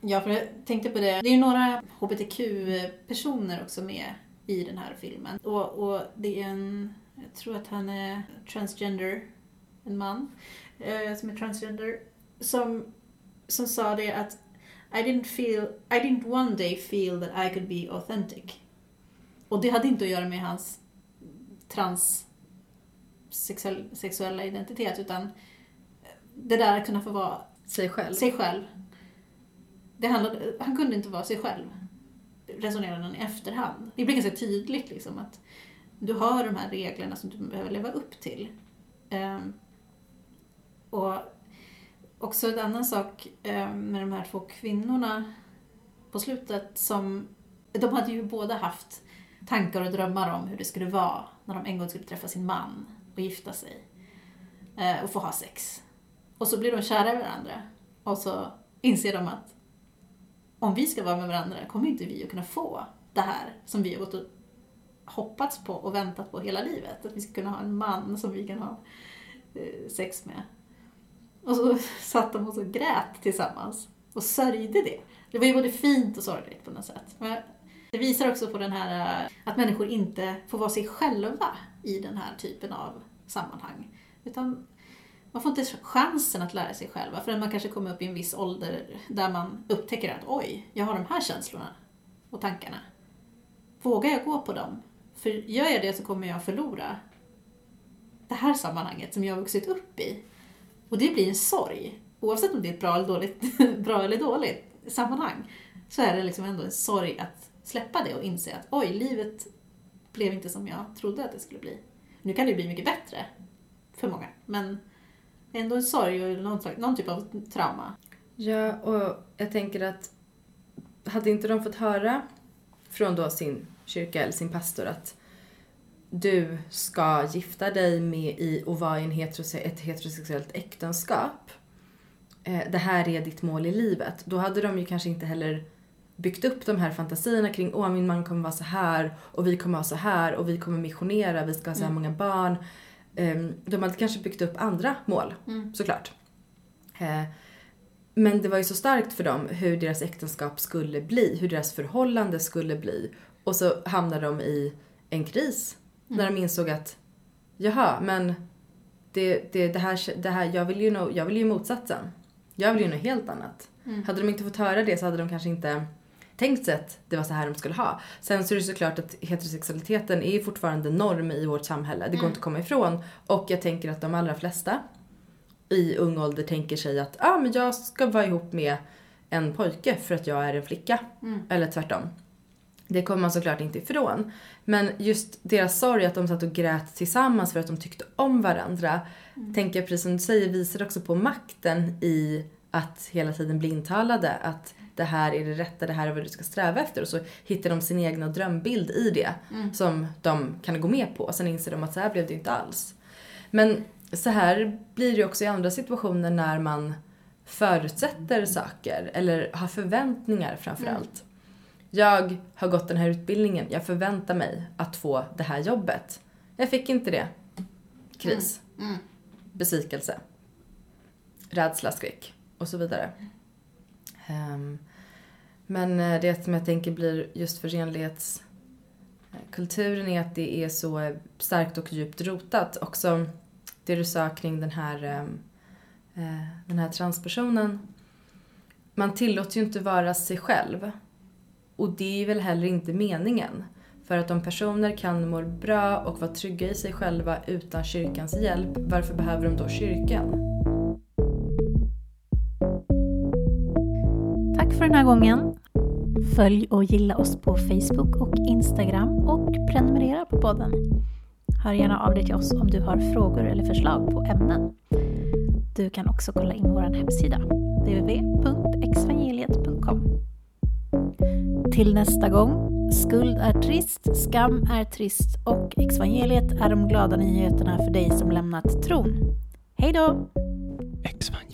Ja, för jag tänkte på det. Det är ju några HBTQ-personer också med i den här filmen. Och, och det är en, jag tror att han är transgender, en man eh, som är transgender, som, som sa det att I didn't feel, I didn't one day feel that I could be authentic. Och det hade inte att göra med hans transsexuella identitet, utan det där att kunna få vara Säg själv. sig själv. Det handlade, han kunde inte vara sig själv, resonerade han i efterhand. Det blir ganska tydligt liksom att du har de här reglerna som du behöver leva upp till. Ehm, och också en annan sak ehm, med de här två kvinnorna på slutet som, de hade ju båda haft tankar och drömmar om hur det skulle vara när de en gång skulle träffa sin man och gifta sig. eh, Och få ha sex. Och så blir de kära i varandra. Och så inser de att om vi ska vara med varandra kommer inte vi att kunna få det här som vi har gått och hoppats på och väntat på hela livet. Att vi ska kunna ha en man som vi kan ha eh, sex med. Och så satt de och så grät tillsammans och sörjde det. Det var ju både fint och sorgligt på något sätt. Men det visar också på den här eh, att människor inte får vara sig själva i den här typen av sammanhang. Utan man får inte chansen att lära sig själva förrän man kanske kommer upp i en viss ålder där man upptäcker att oj, jag har de här känslorna och tankarna. Vågar jag gå på dem? För gör jag det så kommer jag förlora det här sammanhanget som jag har vuxit upp i. Och det blir en sorg. Oavsett om det är ett bra eller dåligt, bra eller dåligt sammanhang så är det liksom ändå en sorg att släppa det och inse att oj, livet blev inte som jag trodde att det skulle bli. Nu kan det bli mycket bättre för många, men ändå en sorg och någon, någon typ av trauma. Ja, och jag tänker att hade inte de fått höra från då sin kyrka eller sin pastor att du ska gifta dig med i och vara i en heterose- ett heterosexuellt äktenskap. Eh, det här är ditt mål i livet. Då hade de ju kanske inte heller byggt upp de här fantasierna kring åh min man kommer vara så här och vi kommer vara så här och vi kommer missionera, vi ska ha så här många barn. Ehm, De hade kanske byggt upp andra mål såklart. Eh, Men det var ju så starkt för dem hur deras äktenskap skulle bli, hur deras förhållande skulle bli. Och så hamnade de i en kris när de insåg att jaha, men det, det, det här, det här, jag, vill ju nå, jag vill ju motsatsen. Jag vill ju något helt annat. Hade de inte fått höra det så hade de kanske inte tänkt sig att det var så här de skulle ha. Sen så är det såklart att heterosexualiteten är fortfarande norm i vårt samhälle. Det går inte att komma ifrån. Och jag tänker att de allra flesta i ung ålder tänker sig att ah, men jag ska vara ihop med en pojke för att jag är en flicka. Eller tvärtom. Det kommer man såklart inte ifrån. Men just deras sorg att de satt och grät tillsammans för att de tyckte om varandra. Tänker jag precis som du säger visar också på makten i att hela tiden bli intalade att det här är det rätta, det här är vad du ska sträva efter. Och så hittar de sin egna drömbild i det som de kan gå med på. Sen inser de att så här blev det inte alls. Men så här blir det också i andra situationer när man förutsätter saker eller har förväntningar framför allt. Jag har gått den här utbildningen, jag förväntar mig att få det här jobbet. Jag fick inte det. Kris. Besvikelse. Rädsla, skräck och så vidare. Ehm, men eh, det som jag tänker blir just förenlighetskulturen är att det är så starkt och djupt rotat. Också det du sa kring den här, ehm, eh, den här transpersonen. Man tillåts ju inte vara sig själv. Och det är väl heller inte meningen. För att om personer kan må bra och vara trygga i sig själva utan kyrkans hjälp, varför behöver de då kyrkan? Tack för den här gången. Följ och gilla oss på Facebook och Instagram och prenumerera på podden. Hör gärna av dig till oss om du har frågor eller förslag på ämnen. Du kan också kolla in vår hemsida, www.exvangeliet.com. Till nästa gång, skuld är trist, skam är trist och exvangeliet är de glada nyheterna för dig som lämnat tron. Hej då! Exvangeliet.